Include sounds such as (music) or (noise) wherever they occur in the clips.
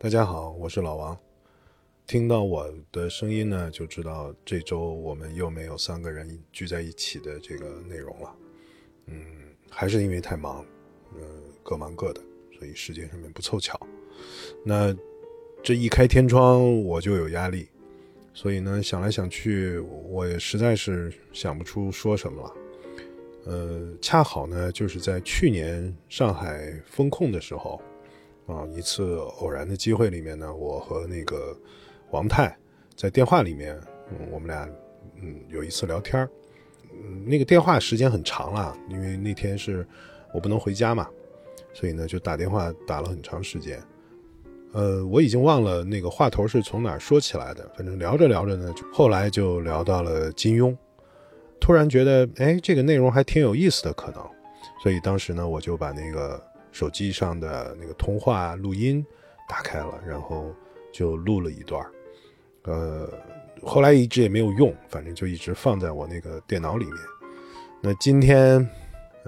大家好，我是老王。听到我的声音呢，就知道这周我们又没有三个人聚在一起的这个内容了。嗯，还是因为太忙，呃，各忙各的，所以时间上面不凑巧。那这一开天窗，我就有压力，所以呢，想来想去，我也实在是想不出说什么了。呃，恰好呢，就是在去年上海封控的时候，啊，一次偶然的机会里面呢，我和那个王太在电话里面，嗯，我们俩嗯有一次聊天嗯，那个电话时间很长了，因为那天是我不能回家嘛，所以呢就打电话打了很长时间。呃，我已经忘了那个话头是从哪说起来的，反正聊着聊着呢，后来就聊到了金庸。突然觉得，哎，这个内容还挺有意思的，可能，所以当时呢，我就把那个手机上的那个通话录音打开了，然后就录了一段呃，后来一直也没有用，反正就一直放在我那个电脑里面。那今天，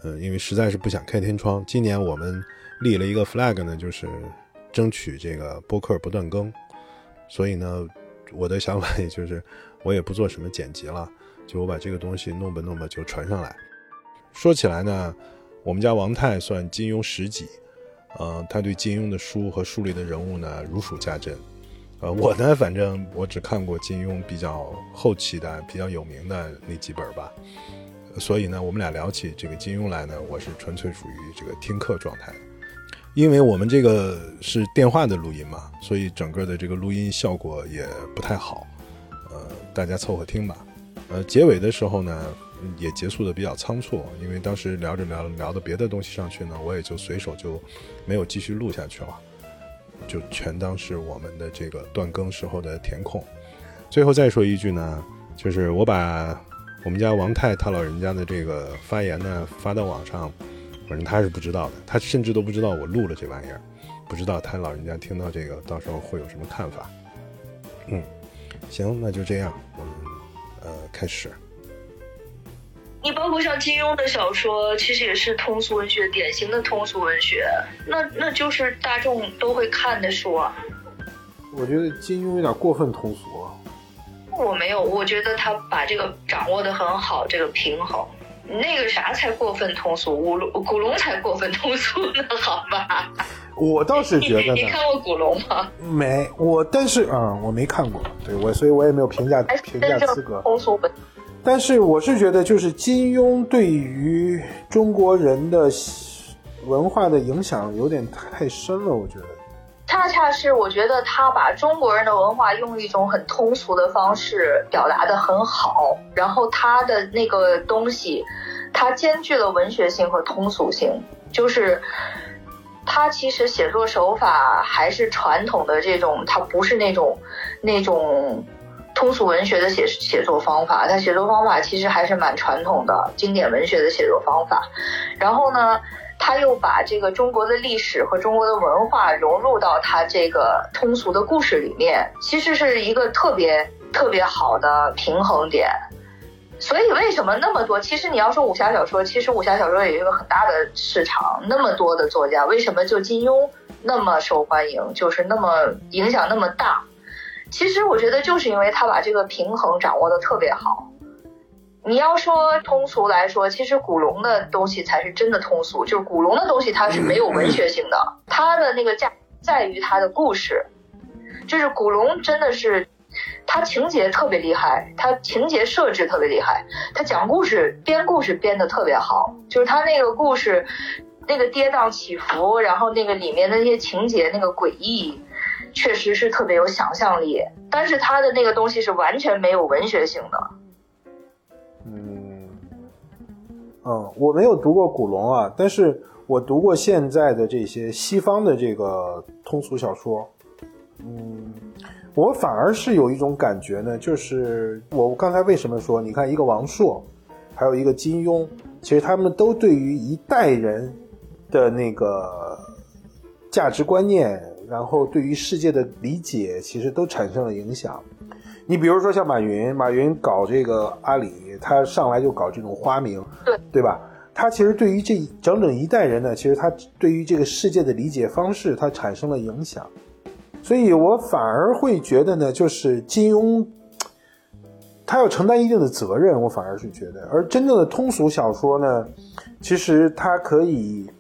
嗯，因为实在是不想开天窗，今年我们立了一个 flag 呢，就是争取这个播客不断更，所以呢，我的想法也就是，我也不做什么剪辑了。就我把这个东西弄吧弄吧就传上来。说起来呢，我们家王太算金庸十级，呃，他对金庸的书和书里的人物呢如数家珍。呃，我呢，反正我只看过金庸比较后期的、比较有名的那几本吧。所以呢，我们俩聊起这个金庸来呢，我是纯粹属于这个听课状态。因为我们这个是电话的录音嘛，所以整个的这个录音效果也不太好。呃，大家凑合听吧。呃，结尾的时候呢，也结束的比较仓促，因为当时聊着聊着聊到别的东西上去呢，我也就随手就没有继续录下去了，就全当是我们的这个断更时候的填空。最后再说一句呢，就是我把我们家王太他老人家的这个发言呢发到网上，反正他是不知道的，他甚至都不知道我录了这玩意儿，不知道他老人家听到这个到时候会有什么看法。嗯，行，那就这样，我们。呃，开始。你包括像金庸的小说，其实也是通俗文学，典型的通俗文学，那那就是大众都会看的书啊。我觉得金庸有点过分通俗。我没有，我觉得他把这个掌握的很好，这个平衡。那个啥才过分通俗，古龙古龙才过分通俗呢，好吧？(laughs) 我倒是觉得，你看过古龙吗？没，我但是啊，我没看过，对我，所以我也没有评价评价资格。通俗本。但是我是觉得，就是金庸对于中国人的文化的影响有点太深了，我觉得。恰恰是我觉得他把中国人的文化用一种很通俗的方式表达的很好，然后他的那个东西，他兼具了文学性和通俗性，就是他其实写作手法还是传统的这种，他不是那种那种通俗文学的写写作方法，他写作方法其实还是蛮传统的经典文学的写作方法，然后呢。他又把这个中国的历史和中国的文化融入到他这个通俗的故事里面，其实是一个特别特别好的平衡点。所以为什么那么多？其实你要说武侠小说，其实武侠小说也有一个很大的市场，那么多的作家，为什么就金庸那么受欢迎，就是那么影响那么大？其实我觉得就是因为他把这个平衡掌握的特别好。你要说通俗来说，其实古龙的东西才是真的通俗。就是古龙的东西，它是没有文学性的，它的那个价在于它的故事。就是古龙真的是，他情节特别厉害，他情节设置特别厉害，他讲故事编故事编的特别好。就是他那个故事，那个跌宕起伏，然后那个里面的那些情节，那个诡异，确实是特别有想象力。但是他的那个东西是完全没有文学性的。嗯嗯，我没有读过古龙啊，但是我读过现在的这些西方的这个通俗小说。嗯，我反而是有一种感觉呢，就是我刚才为什么说，你看一个王朔，还有一个金庸，其实他们都对于一代人的那个价值观念，然后对于世界的理解，其实都产生了影响。你比如说像马云，马云搞这个阿里，他上来就搞这种花名，对对吧？他其实对于这整整一代人呢，其实他对于这个世界的理解方式，他产生了影响。所以我反而会觉得呢，就是金庸，他要承担一定的责任，我反而是觉得，而真正的通俗小说呢，其实它可以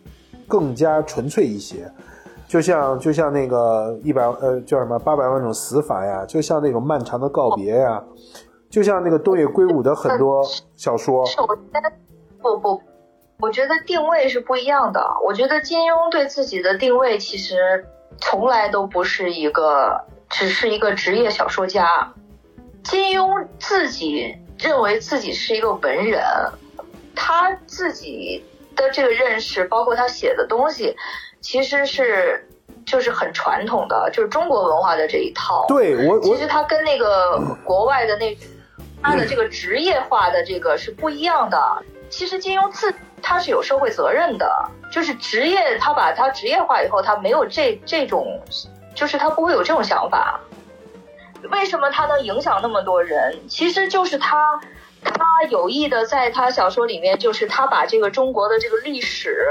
更加纯粹一些，就像就像那个一百呃叫什么八百万种死法呀，就像那种漫长的告别呀，就像那个东野圭吾的很多小说，是我觉得不不，我觉得定位是不一样的。我觉得金庸对自己的定位其实从来都不是一个，只是一个职业小说家。金庸自己认为自己是一个文人，他自己的这个认识，包括他写的东西，其实是就是很传统的，就是中国文化的这一套。对我我其实他跟那个国外的那他的这个职业化的这个是不一样的。其实金庸自他是有社会责任的，就是职业他把他职业化以后，他没有这这种，就是他不会有这种想法。为什么他能影响那么多人？其实就是他。他有意的在他小说里面，就是他把这个中国的这个历史，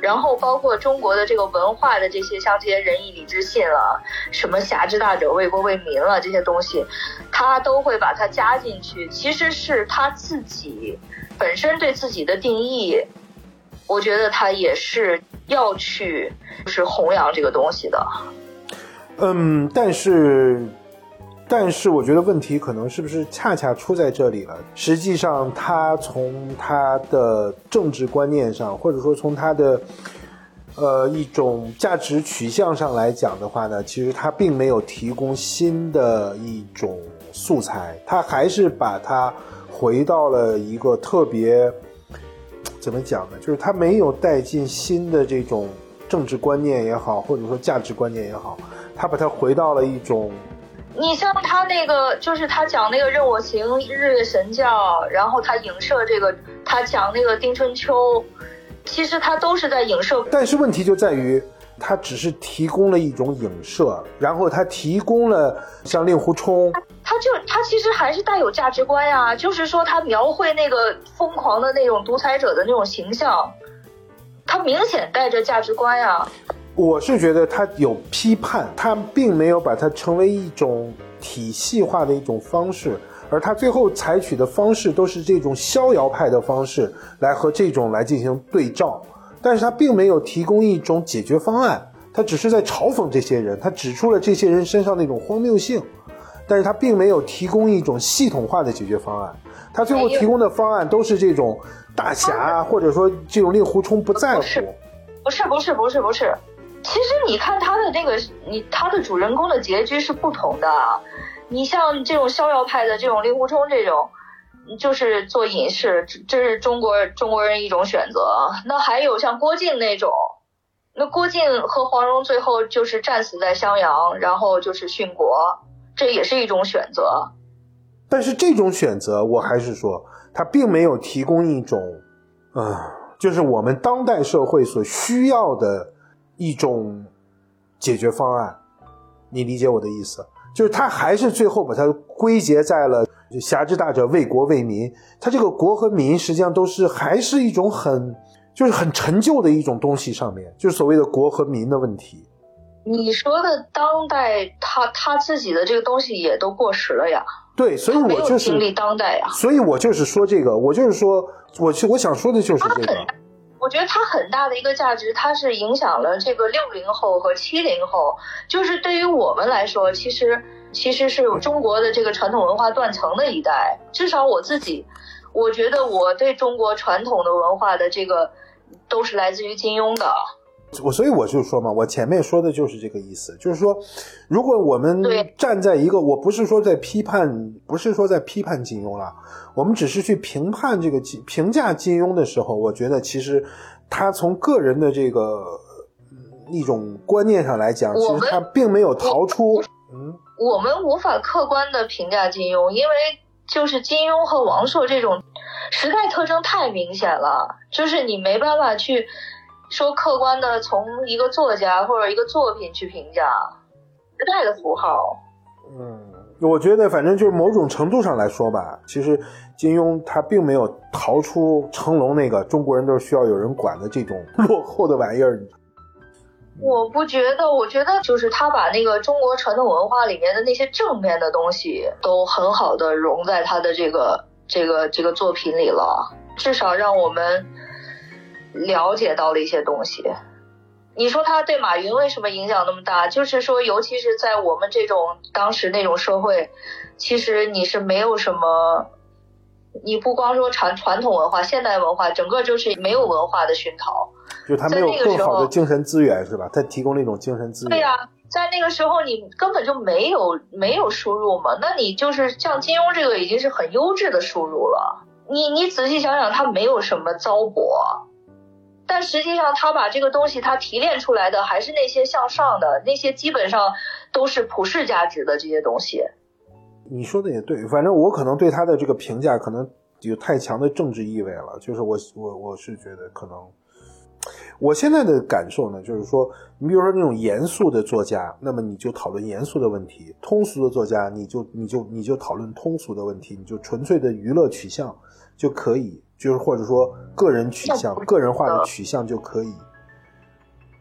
然后包括中国的这个文化的这些，像这些仁义礼智信了，什么侠之大者为国为民了这些东西，他都会把它加进去。其实是他自己本身对自己的定义，我觉得他也是要去就是弘扬这个东西的。嗯，但是。但是我觉得问题可能是不是恰恰出在这里了？实际上，他从他的政治观念上，或者说从他的呃一种价值取向上来讲的话呢，其实他并没有提供新的一种素材，他还是把它回到了一个特别怎么讲呢？就是他没有带进新的这种政治观念也好，或者说价值观念也好，他把它回到了一种。你像他那个，就是他讲那个任我行、日月神教，然后他影射这个，他讲那个丁春秋，其实他都是在影射。但是问题就在于，他只是提供了一种影射，然后他提供了像令狐冲，他就他其实还是带有价值观呀，就是说他描绘那个疯狂的那种独裁者的那种形象，他明显带着价值观呀。我是觉得他有批判，他并没有把它成为一种体系化的一种方式，而他最后采取的方式都是这种逍遥派的方式来和这种来进行对照，但是他并没有提供一种解决方案，他只是在嘲讽这些人，他指出了这些人身上那种荒谬性，但是他并没有提供一种系统化的解决方案，他最后提供的方案都是这种大侠或者说这种令狐冲不在乎，不是不是不是不是。其实你看他的那个，你他的主人公的结局是不同的。你像这种逍遥派的这种令狐冲这种，就是做隐士，这是中国中国人一种选择。那还有像郭靖那种，那郭靖和黄蓉最后就是战死在襄阳，然后就是殉国，这也是一种选择。但是这种选择，我还是说，他并没有提供一种，嗯，就是我们当代社会所需要的。一种解决方案，你理解我的意思？就是他还是最后把它归结在了“侠之大者，为国为民”。他这个国和民实际上都是还是一种很就是很陈旧的一种东西上面，就是所谓的国和民的问题。你说的当代，他他自己的这个东西也都过时了呀。对，所以我就是经历当代呀。所以我就是说这个，我就是说，我去我想说的就是这个。我觉得它很大的一个价值，它是影响了这个六零后和七零后，就是对于我们来说，其实其实是中国的这个传统文化断层的一代。至少我自己，我觉得我对中国传统的文化的这个，都是来自于金庸的。我所以我就说嘛，我前面说的就是这个意思，就是说，如果我们站在一个，我不是说在批判，不是说在批判金庸了，我们只是去评判这个金评价金庸的时候，我觉得其实他从个人的这个一种观念上来讲，其实他并没有逃出。嗯，我们无法客观的评价金庸，因为就是金庸和王朔这种时代特征太明显了，就是你没办法去。说客观的从一个作家或者一个作品去评价时代的符号，嗯，我觉得反正就是某种程度上来说吧，其实金庸他并没有逃出成龙那个中国人都是需要有人管的这种落后的玩意儿。我不觉得，我觉得就是他把那个中国传统文化里面的那些正面的东西都很好的融在他的这个这个这个作品里了，至少让我们了解到了一些东西。你说他对马云为什么影响那么大？就是说，尤其是在我们这种当时那种社会，其实你是没有什么，你不光说传传统文化、现代文化，整个就是没有文化的熏陶。就他没有更好的精神资源是吧？他提供了一种精神资源。对呀，在那个时候你根本就没有没有输入嘛，那你就是像金庸这个已经是很优质的输入了。你你仔细想想，他没有什么糟粕。但实际上，他把这个东西他提炼出来的还是那些向上的那些，基本上都是普世价值的这些东西。你说的也对，反正我可能对他的这个评价可能有太强的政治意味了。就是我我我是觉得可能，我现在的感受呢，就是说，你比如说那种严肃的作家，那么你就讨论严肃的问题；通俗的作家，你就你就你就讨论通俗的问题，你就纯粹的娱乐取向就可以。就是或者说个人取向、个人化的取向就可以。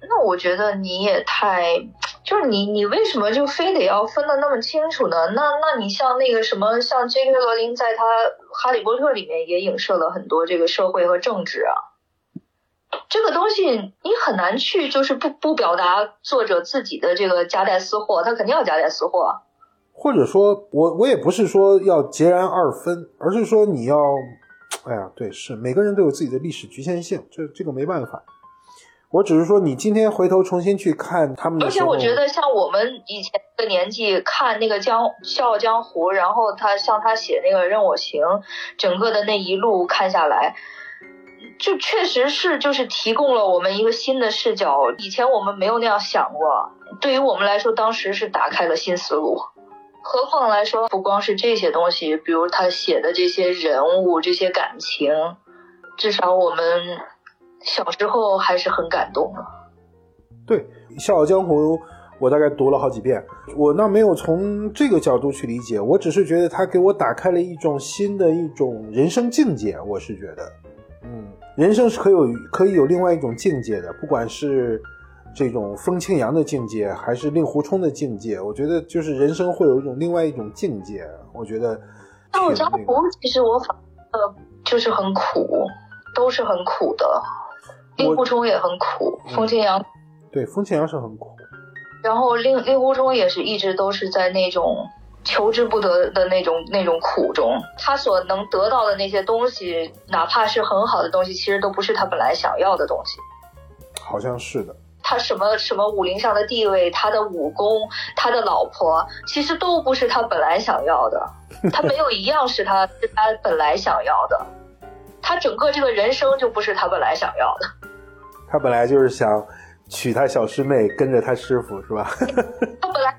那我觉得你也太，就是你你为什么就非得要分的那么清楚呢？那那你像那个什么，像 J.K. 罗琳在他《哈利波特》里面也影射了很多这个社会和政治啊。这个东西你很难去就是不不表达作者自己的这个夹带私货，他肯定要夹带私货。或者说我我也不是说要截然二分，而是说你要。哎呀，对，是每个人都有自己的历史局限性，这这个没办法。我只是说，你今天回头重新去看他们的，而且我觉得像我们以前的年纪看那个《江笑傲江湖》，然后他像他写那个《任我行》，整个的那一路看下来，就确实是就是提供了我们一个新的视角，以前我们没有那样想过。对于我们来说，当时是打开了新思路。何况来说，不光是这些东西，比如他写的这些人物、这些感情，至少我们小时候还是很感动的。对《笑傲江湖》，我大概读了好几遍，我那没有从这个角度去理解，我只是觉得他给我打开了一种新的一种人生境界。我是觉得，嗯，人生是可有可以有另外一种境界的，不管是。这种风清扬的境界，还是令狐冲的境界？我觉得就是人生会有一种另外一种境界。我觉得《笑傲江湖》其实我反呃就是很苦，都是很苦的。令狐冲也很苦，风清扬对风清扬是很苦。然后令令狐冲也是一直都是在那种求之不得的那种那种苦中，他所能得到的那些东西，哪怕是很好的东西，其实都不是他本来想要的东西。好像是的。他什么什么武林上的地位，他的武功，他的老婆，其实都不是他本来想要的。(laughs) 他没有一样是他是他本来想要的。他整个这个人生就不是他本来想要的。(laughs) 他本来就是想娶他小师妹，跟着他师傅，是吧？(laughs) 他本来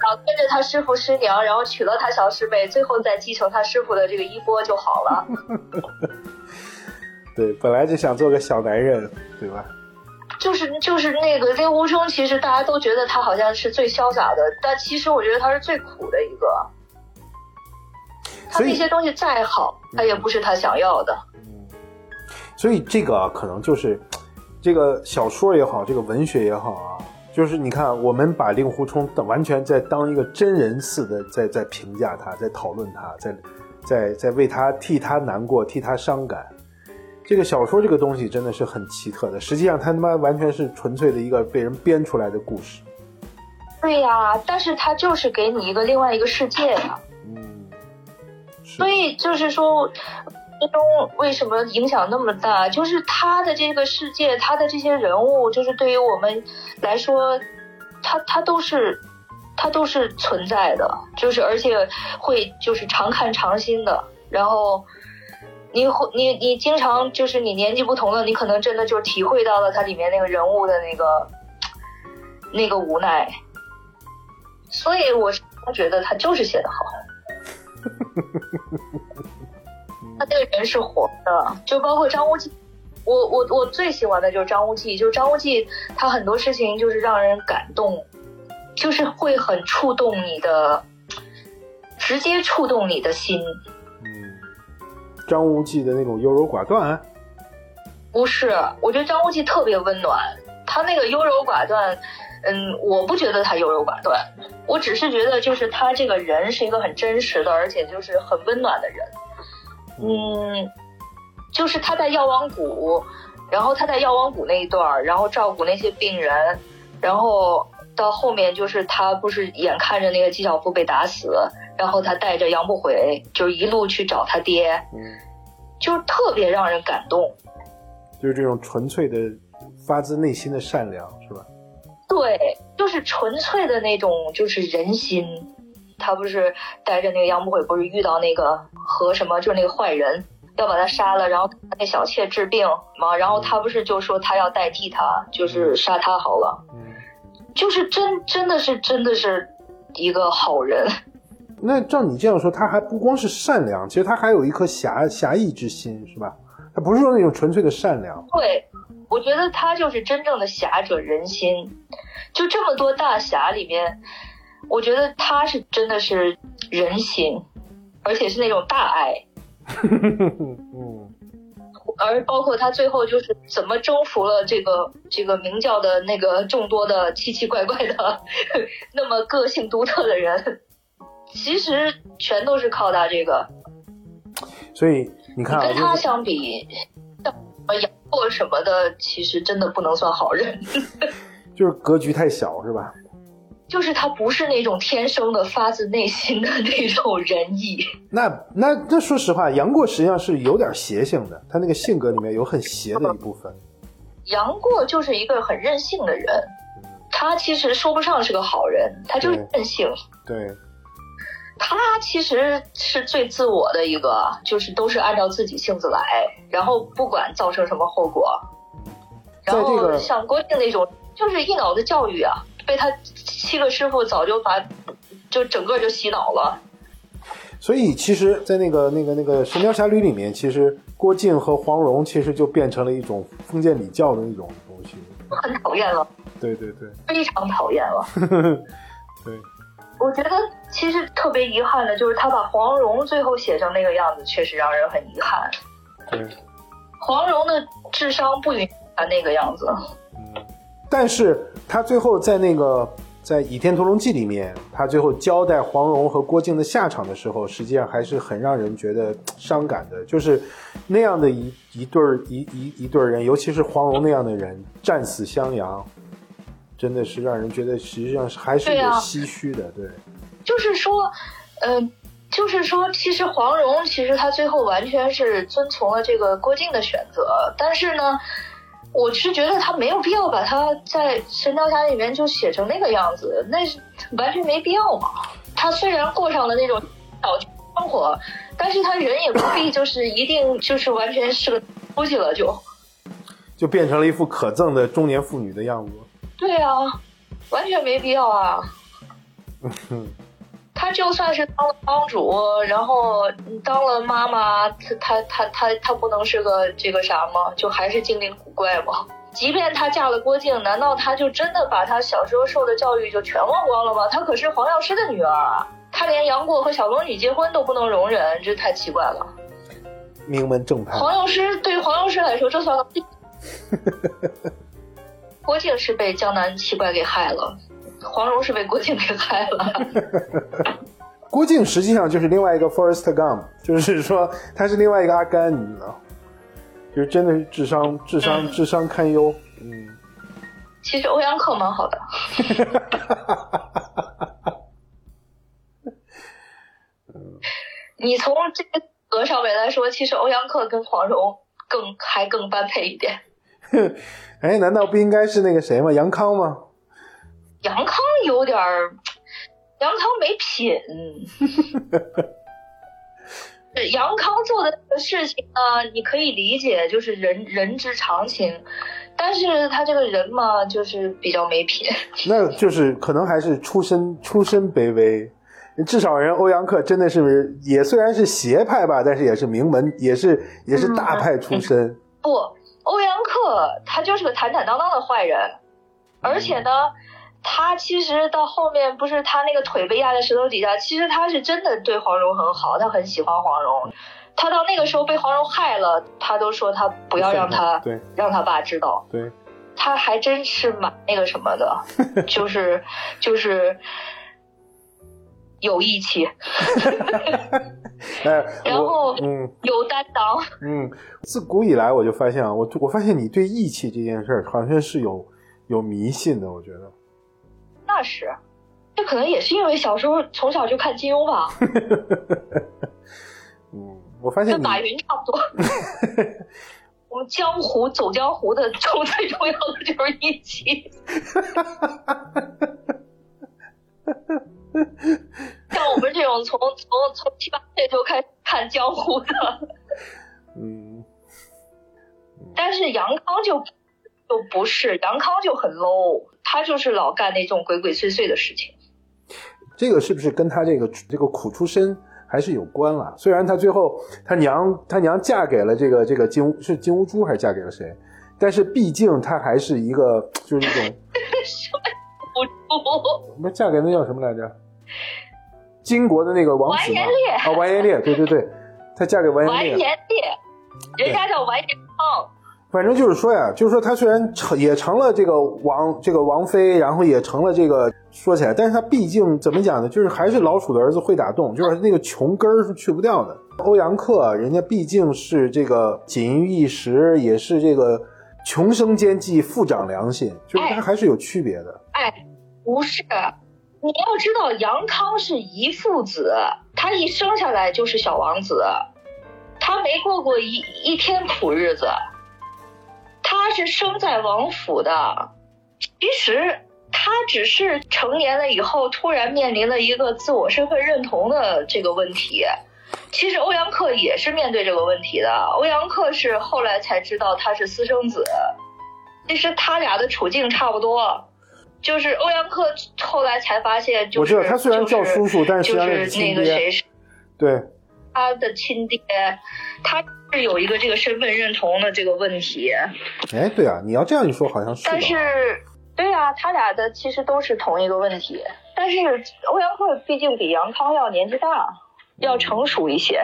想跟着他师傅师娘，然后娶了他小师妹，最后再继承他师傅的这个衣钵就好了。对，本来就想做个小男人，对吧？就是就是那个令狐冲，其实大家都觉得他好像是最潇洒的，但其实我觉得他是最苦的一个。他那些东西再好，他也不是他想要的。嗯，所以这个可能就是这个小说也好，这个文学也好啊，就是你看，我们把令狐冲完全在当一个真人似的，在在评价他，在讨论他，在在在为他替他难过，替他伤感。这个小说这个东西真的是很奇特的，实际上它他妈完全是纯粹的一个被人编出来的故事。对呀，但是它就是给你一个另外一个世界呀。嗯。所以就是说，金庸为什么影响那么大？就是他的这个世界，他的这些人物，就是对于我们来说，他他都是他都是存在的，就是而且会就是常看常新的，然后。你会你你经常就是你年纪不同了，你可能真的就体会到了他里面那个人物的那个那个无奈，所以我是觉得他就是写的好。他这个人是活的，就包括张无忌，我我我最喜欢的就是张无忌，就是张无忌他很多事情就是让人感动，就是会很触动你的，直接触动你的心。张无忌的那种优柔寡断，不是，我觉得张无忌特别温暖，他他那个优柔寡断，嗯，我不觉得他优柔寡断，我只是觉得就是他这个人是一个很真实的，而且就是很温暖的人。嗯，就是他在药王谷，然后他在药王谷那一段，然后照顾那些病人，然后到后面就是他不是眼看着那个纪晓芙被打死，然后他带着杨不悔就一路去找他爹，嗯，就特别让人感动。就是这种纯粹的、发自内心的善良，是吧？对，就是纯粹的那种，就是人心。他不是带着那个杨不悔，不是遇到那个和什么，就是那个坏人，要把他杀了，然后那小妾治病嘛，然后他不是就说他要代替他，就是杀他好了，嗯，就是真真的是真的是一个好人。那照你这样说，他还不光是善良，其实他还有一颗侠侠义之心，是吧？他不是说那种纯粹的善良。对，我觉得他就是真正的侠者仁心。就这么多大侠里面，我觉得他是真的是人心，而且是那种大爱。(laughs) 嗯，而包括他最后就是怎么征服了这个这个明教的那个众多的奇奇怪怪的 (laughs) 那么个性独特的人，其实全都是靠他这个。所以你看啊，跟他相比，像杨过什么的，其实真的不能算好人。(laughs) 就是格局太小，是吧？就是他不是那种天生的、发自内心的那种仁义。那那那说实话，杨过实际上是有点邪性的，他那个性格里面有很邪的一部分。杨过就是一个很任性的人，他其实说不上是个好人，他就是任性。对，他其实是最自我的一个，就是都是按照自己性子来，然后不管造成什么后果。然后像郭靖那种，就是一脑子教育啊，被他七个师傅早就把就整个就洗脑了。所以其实，在那个那个那个《神雕侠侣》里面，其实郭靖和黄蓉其实就变成了一种封建礼教的那种东西。很讨厌了，对对对非常讨厌了。(laughs) 对，我觉得其实特别遗憾的就是他把黄蓉最后写成那个样子，确实让人很遗憾。对，黄蓉的智商不允许他那个样子。嗯但是他最后在那个在《倚天屠龙记》里面，他最后交代黄蓉和郭靖的下场的时候，实际上还是很让人觉得伤感的。就是那样的一一对儿一一一对儿人，尤其是黄蓉那样的人，战死襄阳，真的是让人觉得实际上是还是有唏嘘的。对，就是说，嗯、就是说，其实黄蓉其实她最后完全是遵从了这个郭靖的选择，但是呢，我是觉得她没有必要把她在《神雕侠侣》里面就写成那个样子，那是完全没必要嘛。她虽然过上了那种小生活，但是她人也不必就是一定就是完全是个出去了就。就变成了一副可憎的中年妇女的样子。对啊，完全没必要啊。(laughs) 他就算是当了帮主，然后当了妈妈，他他他他他不能是个这个啥吗？就还是精灵古怪吗？即便她嫁了郭靖，难道她就真的把她小时候受的教育就全忘光了吗？她可是黄药师的女儿啊，她连杨过和小龙女结婚都不能容忍，这太奇怪了。名门正派，黄药师对于黄药师来说，这算个屁。(laughs) 郭靖是被江南七怪给害了，黄蓉是被郭靖给害了。(laughs) 郭靖实际上就是另外一个 Forrest Gump，就是说他是另外一个阿甘，你知道，就是真的是智商智商嗯智商堪忧。嗯，其实欧阳克蛮好的，(laughs) 你从这个格上面来说，其实欧阳克跟黄蓉更还更般配一点。(laughs) 哎，难道不应该是那个谁吗？杨康吗？杨康有点儿，杨康没品。(laughs) 杨康做的这个事情呢，你可以理解，就是人人之常情，但是他这个人嘛，就是比较没品。那就是可能还是出身出身卑微。至少人欧阳克真的是也虽然是邪派吧，但是也是名门，也是也是大派出身。不，欧阳克他就是个坦坦荡荡的坏人，而且呢，他其实到后面不是他那个腿被压在石头底下，其实他是真的对黄蓉很好，他很喜欢黄蓉。他到那个时候被黄蓉害了，他都说他不要让他对让他爸知道。对，他还真是蛮那个什么的，(laughs) 就是就是有义气，(laughs) 哎，(laughs) 然后嗯有担当。嗯，自古以来我就发现啊，我我发现你对义气这件事儿好像是有有迷信的，我觉得。那是，这可能也是因为小时候从小就看金庸吧，(laughs) 嗯，我发现你跟马云差不多。我们江湖走江湖的中最重要的就是义气。像我们这种从从从七八岁就开始看江湖的，嗯但是杨康就就不是，杨康就很 low，他就是老干那种鬼鬼祟祟的事情。这个是不是跟他这个这个苦出身还是有关了？虽然他最后他娘他娘嫁给了这个这个金是金乌珠还是嫁给了谁？但是毕竟他还是一个就是那种什么？不嫁给那叫什么来着？金国的那个王子嘛完颜烈啊，完颜烈，对对对，她嫁给完完颜颜烈。人家叫完颜康。反正就是说呀，就是说他虽然成也成了这个王这个王妃，然后也成了这个说起来，但是他毕竟怎么讲呢？就是还是老鼠的儿子会打洞，就是那个穷根儿是去不掉的。欧阳克人家毕竟是这个锦衣玉食，也是这个穷生奸计，富长良心，就是他还是有区别的。哎，不是，你要知道杨康是遗腹子，他一生下来就是小王子，他没过过一一天苦日子，他是生在王府的。其实他只是成年了以后，突然面临了一个自我身份认同的这个问题。其实欧阳克也是面对这个问题的，欧阳克是后来才知道他是私生子。其实他俩的处境差不多，就是欧阳克后来才发现，就是我知道他虽然叫叔叔，但是是。那个谁是对，他的亲爹，他是有一个这个身份认同的这个问题。哎，对啊，你要这样一说，好像是。但是，对啊，他俩的其实都是同一个问题。但是欧阳克毕竟比杨康要年纪大，要成熟一些。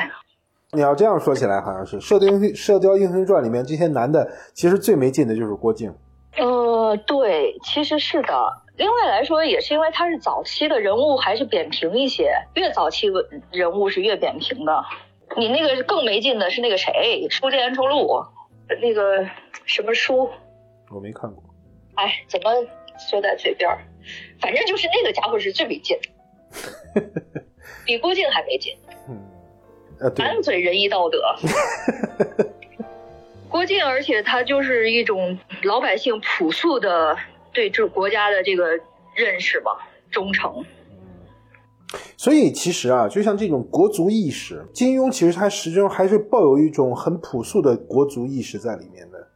你要这样说起来，好像是《射雕射雕英雄传》里面这些男的，其实最没劲的就是郭靖。呃，对，其实是的。另外来说，也是因为他是早期的人物，还是扁平一些。越早期人物是越扁平的。你那个更没劲的是那个谁，《书剑恩仇录》，那个什么书？我没看过。哎，怎么说在嘴边儿？反正就是那个家伙是最没劲，(laughs) 比郭靖还没劲，嗯，满嘴仁义道德。(laughs) 郭靖，而且他就是一种老百姓朴素的对这国家的这个认识吧，忠诚。所以其实啊，就像这种国族意识，金庸其实他始终还是抱有一种很朴素的国族意识在里面的，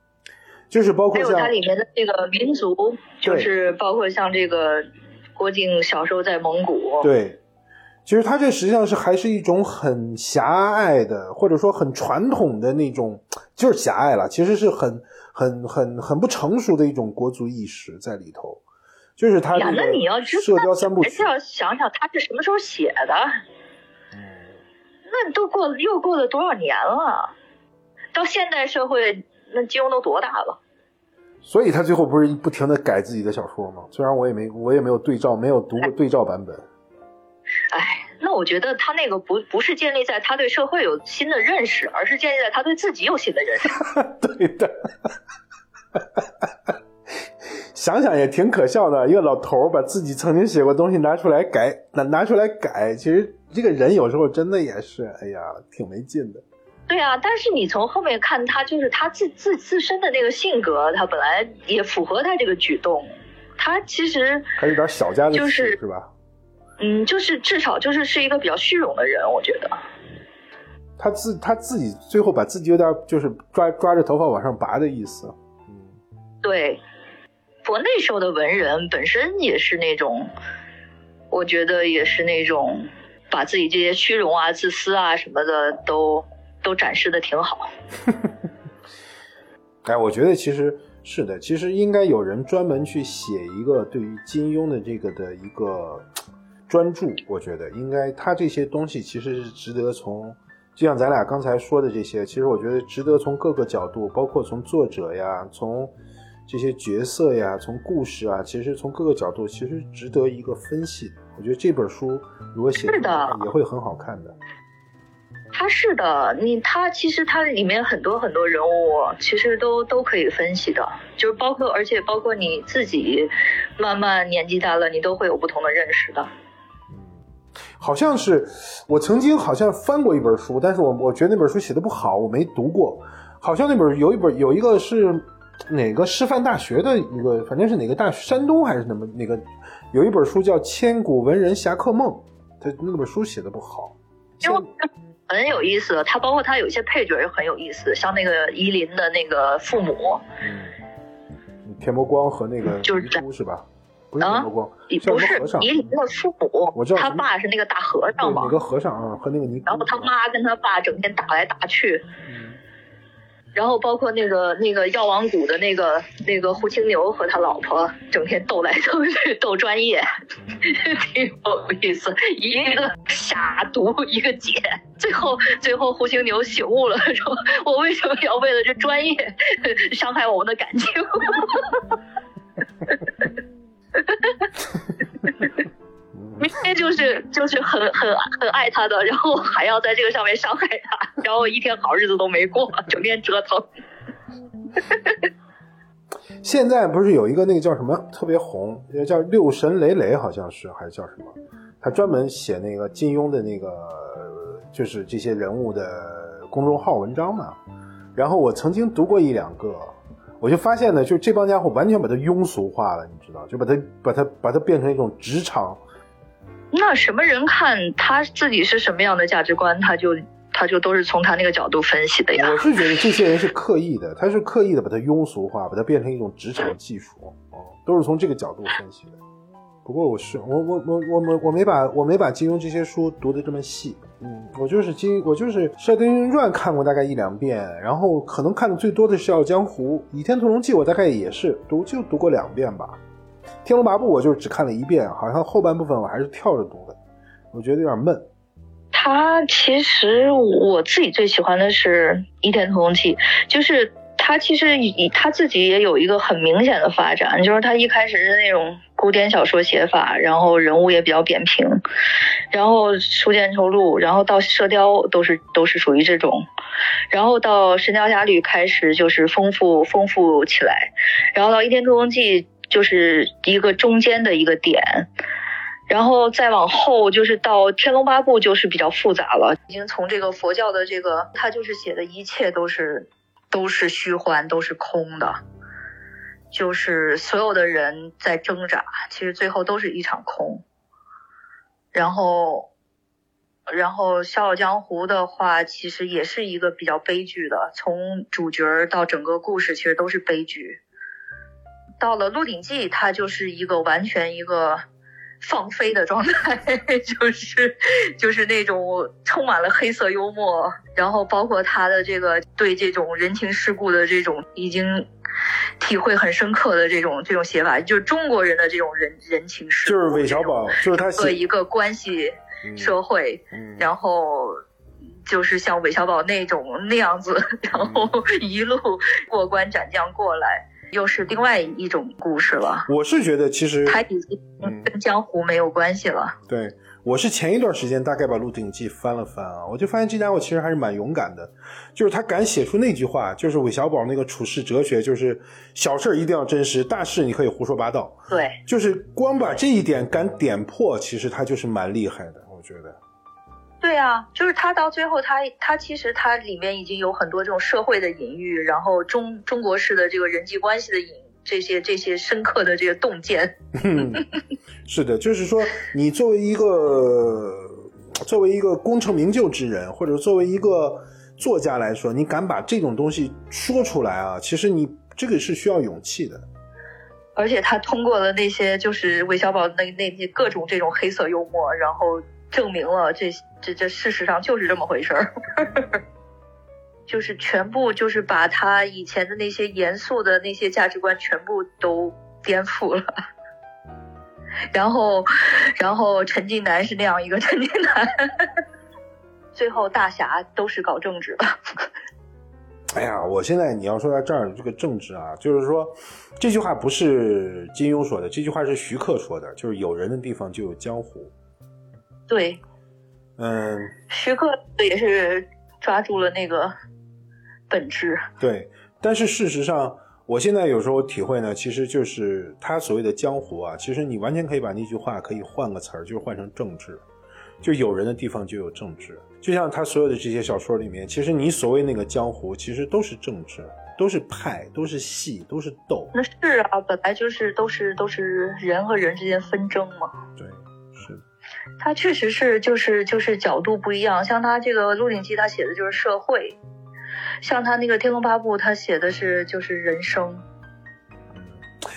就是包括像还有它里面的这个民族，就是包括像这个郭靖小时候在蒙古，对，其实他这实际上是还是一种很狭隘的，或者说很传统的那种，就是狭隘了，其实是很很很很不成熟的一种国族意识在里头。就是他那你要知射道，雕三部曲还是，要想想他是什么时候写的。嗯那都过了又过了多少年了？到现代社会，那金庸都多大了？所以他最后不是不停的改自己的小说吗？虽然我也没我也没有对照，没有读过对照版本。哎，那我觉得他那个不不是建立在他对社会有新的认识，而是建立在他对自己有新的认识。(laughs) 对的，想想也挺可笑的。一个老头儿把自己曾经写过东西拿出来改，拿拿出来改，其实这个人有时候真的也是，哎呀，挺没劲的。对啊，但是你从后面看他，就是他自自自身的那个性格，他本来也符合他这个举动。他其实，还有点小家子气，就是是吧？嗯，就是至少就是是一个比较虚荣的人，我觉得。他自他自己最后把自己有点就是抓抓着头发往上拔的意思。嗯，对，不过那时候的文人本身也是那种，我觉得也是那种把自己这些虚荣啊、自私啊什么的都都展示的挺好。(laughs) 哎，我觉得其实是的，其实应该有人专门去写一个对于金庸的这个的一个专注。我觉得应该他这些东西其实是值得从，就像咱俩刚才说的这些，其实我觉得值得从各个角度，包括从作者呀，从这些角色呀，从故事啊，其实从各个角度，其实值得一个分析。我觉得这本书如果写是的也会很好看的。他是的，你他其实他里面很多很多人物，其实都都可以分析的，就是包括而且包括你自己慢慢年纪大了，你都会有不同的认识的。好像是我曾经好像翻过一本书，但是我我觉得那本书写的不好，我没读过。好像那本有一本有一个是哪个师范大学的一个，反正是哪个大学，山东还是什么那个，有一本书叫《千古文人侠客梦》，他那本书写的不好。因为很有意思，他包括他有一些配角也很有意思，像那个依林的那个父母，嗯，田伯光和那个就是遗孤是吧？不是田啊伯光，也不是叫什么和尚？夷陵的父母，他我知道什么爸是那个大和，尚嘛哪，个和尚啊？和那个尼。然后他妈跟他爸整天打来打去，嗯然后包括那个那个药王谷的那个那个胡青牛和他老婆整天斗来斗去斗专业，(laughs) 挺有意思。一个傻读，一个解，最后最后胡青牛醒悟了，说我为什么要为了这专业伤害我们的感情？(laughs) (laughs) 明明就是就是很很很爱他的，然后还要在这个上面伤害他，然后一天好日子都没过，整天折腾。现在不是有一个那个叫什么特别红，叫六神磊磊，好像是还是叫什么？他专门写那个金庸的那个，就是这些人物的公众号文章嘛。然后我曾经读过一两个，我就发现呢，就这帮家伙完全把它庸俗化了，你知道，就把它把它把它变成一种职场。那什么人看他自己是什么样的价值观，他就他就都是从他那个角度分析的呀。我是觉得这些人是刻意的，他是刻意的把它庸俗化，把它变成一种职场技术，哦，都是从这个角度分析的。不过我是我我我我我我没把我没把金庸这些书读的这么细，嗯，我就是金我就是《射雕英雄传》看过大概一两遍，然后可能看的最多的是《笑傲江湖》，《倚天屠龙记》我大概也是读就读过两遍吧，《天龙八部》我就只看了一遍，好像后半部分我还是跳着读的，我觉得有点闷。他其实我自己最喜欢的是《倚天屠龙记》，就是他其实以他自己也有一个很明显的发展，就是他一开始是那种古典小说写法，然后人物也比较扁平，然后书剑仇录，然后到射雕都是都是属于这种，然后到神雕侠侣开始就是丰富丰富起来，然后到倚天屠龙记就是一个中间的一个点。然后再往后就是到《天龙八部》，就是比较复杂了，已经从这个佛教的这个，他就是写的一切都是都是虚幻，都是空的，就是所有的人在挣扎，其实最后都是一场空。然后，然后《笑傲江湖》的话，其实也是一个比较悲剧的，从主角到整个故事，其实都是悲剧。到了《鹿鼎记》，它就是一个完全一个。放飞的状态，(laughs) 就是就是那种充满了黑色幽默，然后包括他的这个对这种人情世故的这种已经体会很深刻的这种这种写法，就是中国人的这种人人情世故，就是韦小宝，就是他写和一个关系社会，嗯然后。就是像韦小宝那种那样子，(laughs) 然后一路过关斩将过来，又是另外一种故事了。我是觉得其实他已经跟江湖没有关系了。对，我是前一段时间大概把《鹿鼎记》翻了翻啊，我就发现这家伙其实还是蛮勇敢的，就是他敢写出那句话，就是韦小宝那个处世哲学，就是小事儿一定要真实，大事你可以胡说八道。对，就是光把这一点敢点破，其实他就是蛮厉害的，我觉得。对啊，就是他到最后他，他其实他里面已经有很多这种社会的隐喻，然后中中国式的这个人际关系的隐这些这些深刻的这个洞见。(laughs) 是的，就是说你作为一个作为一个功成名就之人，或者作为一个作家来说，你敢把这种东西说出来啊，其实你这个是需要勇气的。而且他通过了那些就是韦小宝那那些各种这种黑色幽默，然后证明了这这这事实上就是这么回事儿，(laughs) 就是全部就是把他以前的那些严肃的那些价值观全部都颠覆了。然后，然后陈近南是那样一个陈近南，(laughs) 最后大侠都是搞政治的。哎呀，我现在你要说到这儿这个政治啊，就是说这句话不是金庸说的，这句话是徐克说的，就是有人的地方就有江湖。对，嗯，徐克也是抓住了那个本质。对，但是事实上，我现在有时候体会呢，其实就是他所谓的江湖啊，其实你完全可以把那句话可以换个词儿，就是换成政治。就有人的地方就有政治，就像他所有的这些小说里面，其实你所谓那个江湖，其实都是政治，都是派，都是戏，都是斗。那是啊，本来就是都是都是人和人之间纷争嘛。对，是。他确实是就是就是角度不一样，像他这个《鹿鼎记》，他写的就是社会；像他那个《天龙八部》，他写的是就是人生。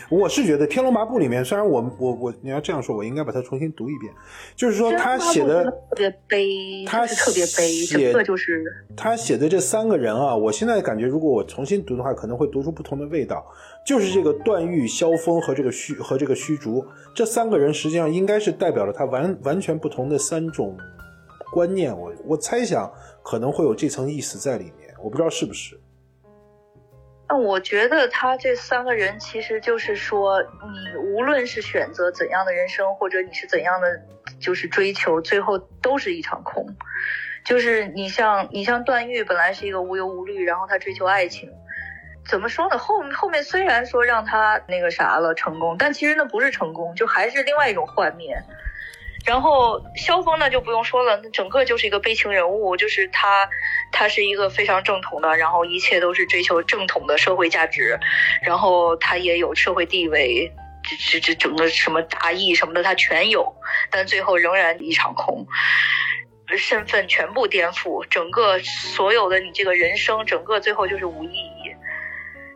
我是觉得《天龙八部》里面，虽然我我我你要这样说，我应该把它重新读一遍。就是说他写的特别悲，他特别悲，整个就是他写的这三个人啊，我现在感觉，如果我重新读的话，可能会读出不同的味道。就是这个段誉、萧峰和这个虚和这个虚竹这三个人，实际上应该是代表了他完完全不同的三种观念。我我猜想可能会有这层意思在里面，我不知道是不是。那我觉得他这三个人其实就是说，你无论是选择怎样的人生，或者你是怎样的就是追求，最后都是一场空。就是你像你像段誉，本来是一个无忧无虑，然后他追求爱情，怎么说呢？后后面虽然说让他那个啥了成功，但其实那不是成功，就还是另外一种幻灭。然后萧峰呢就不用说了，那整个就是一个悲情人物，就是他，他是一个非常正统的，然后一切都是追求正统的社会价值，然后他也有社会地位，这这这整个什么大义什么的他全有，但最后仍然一场空，身份全部颠覆，整个所有的你这个人生，整个最后就是无意义。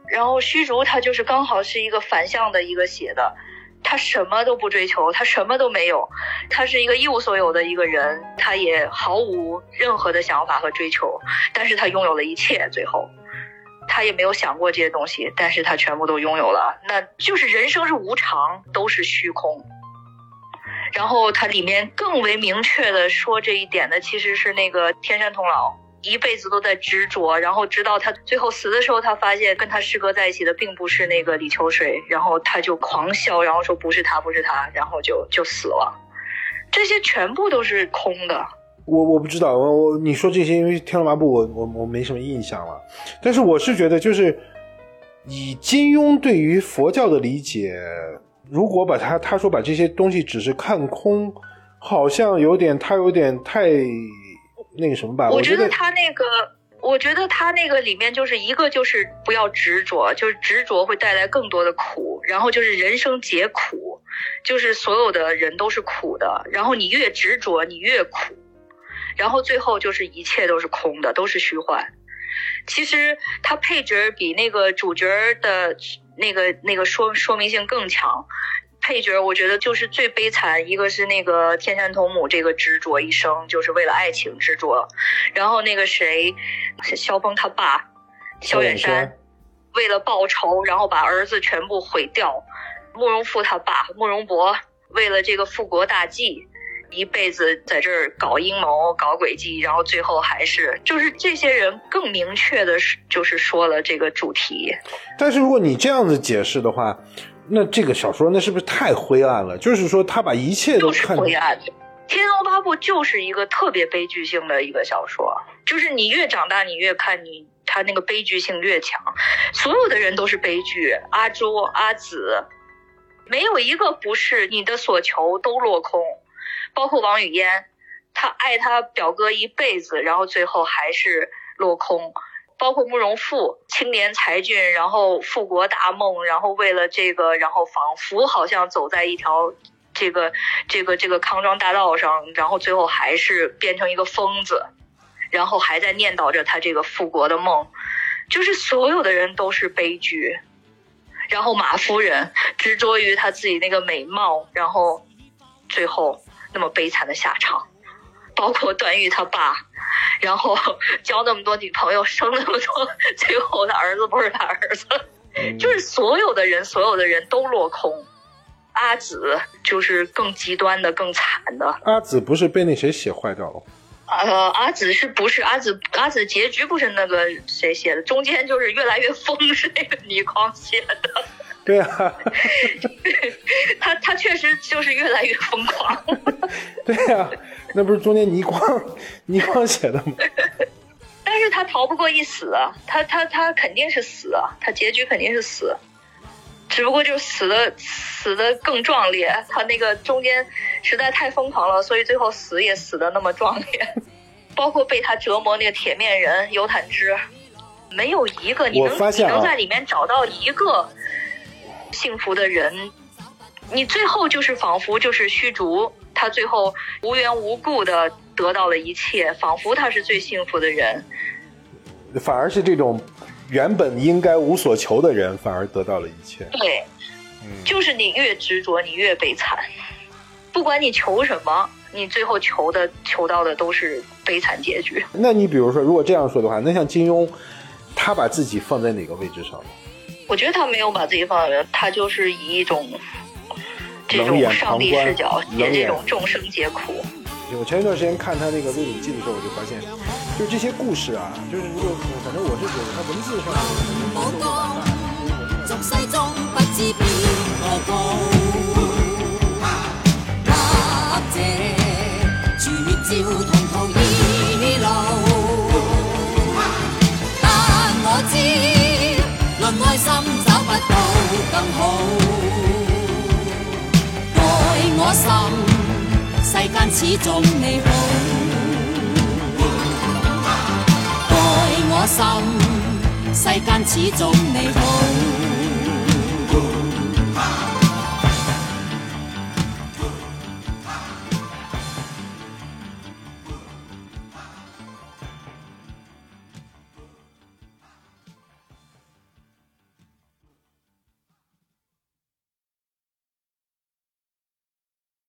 然后虚竹他就是刚好是一个反向的一个写的。他什么都不追求，他什么都没有，他是一个一无所有的一个人，他也毫无任何的想法和追求，但是他拥有了一切。最后，他也没有想过这些东西，但是他全部都拥有了。那就是人生是无常，都是虚空。然后他里面更为明确的说这一点的，其实是那个天山童姥。一辈子都在执着，然后直到他最后死的时候，他发现跟他师哥在一起的并不是那个李秋水，然后他就狂笑，然后说不是他，不是他，然后就就死了。这些全部都是空的。我我不知道，我我你说这些，因为《天龙八部》，我我我没什么印象了。但是我是觉得，就是以金庸对于佛教的理解，如果把他他说把这些东西只是看空，好像有点他有点太。那个什么吧，我觉得他那个，我觉得他那个里面就是一个就是不要执着，就是执着会带来更多的苦，然后就是人生皆苦，就是所有的人都是苦的，然后你越执着你越苦，然后最后就是一切都是空的，都是虚幻。其实他配角比那个主角的那个那个说说明性更强。配角我觉得就是最悲惨，一个是那个天山童母这个执着一生就是为了爱情执着，然后那个谁，萧峰他爸，萧远山，为了报仇，然后把儿子全部毁掉。慕容复他爸慕容博为了这个复国大计，一辈子在这儿搞阴谋搞诡计，然后最后还是就是这些人更明确的就是说了这个主题。但是如果你这样子解释的话。那这个小说那是不是太灰暗了？就是说他把一切都看灰暗。《天龙八部》就是一个特别悲剧性的一个小说，就是你越长大，你越看你他那个悲剧性越强。所有的人都是悲剧，阿朱、阿紫，没有一个不是你的所求都落空，包括王语嫣，她爱他表哥一辈子，然后最后还是落空。包括慕容复，青年才俊，然后复国大梦，然后为了这个，然后仿佛好像走在一条这个这个这个康庄大道上，然后最后还是变成一个疯子，然后还在念叨着他这个复国的梦，就是所有的人都是悲剧。然后马夫人执着于他自己那个美貌，然后最后那么悲惨的下场。包括段誉他爸。然后交那么多女朋友，生那么多，最后他儿子不是他儿子，就是所有的人，所有的人都落空。阿紫就是更极端的、更惨的。阿紫不是被那谁写坏掉了？呃，阿紫是不是阿紫？阿紫结局不是那个谁写的？中间就是越来越疯，是那个倪匡写的。对啊，(laughs) 他他确实就是越来越疯狂。(laughs) 对啊，那不是中间倪匡 (laughs) 倪匡写的吗？但是他逃不过一死啊，他他他肯定是死啊，他结局肯定是死，只不过就死的死的更壮烈。他那个中间实在太疯狂了，所以最后死也死的那么壮烈。包括被他折磨那个铁面人尤坦之，没有一个你能你能在里面找到一个。幸福的人，你最后就是仿佛就是虚竹，他最后无缘无故的得到了一切，仿佛他是最幸福的人。反而是这种原本应该无所求的人，反而得到了一切。对，就是你越执着，你越悲惨。不管你求什么，你最后求的求到的都是悲惨结局。那你比如说，如果这样说的话，那像金庸，他把自己放在哪个位置上呢？我觉得他没有把自己放在，他就是以一种这种上帝视角，写这种众生皆苦。我前一段时间看他那个《鹿鼎记》的时候，我就发现，就这些故事啊，就是如果反正我是觉得他文字上。爱心找不到更好，爱我心，世间始终你好。爱我心，世间始终你好。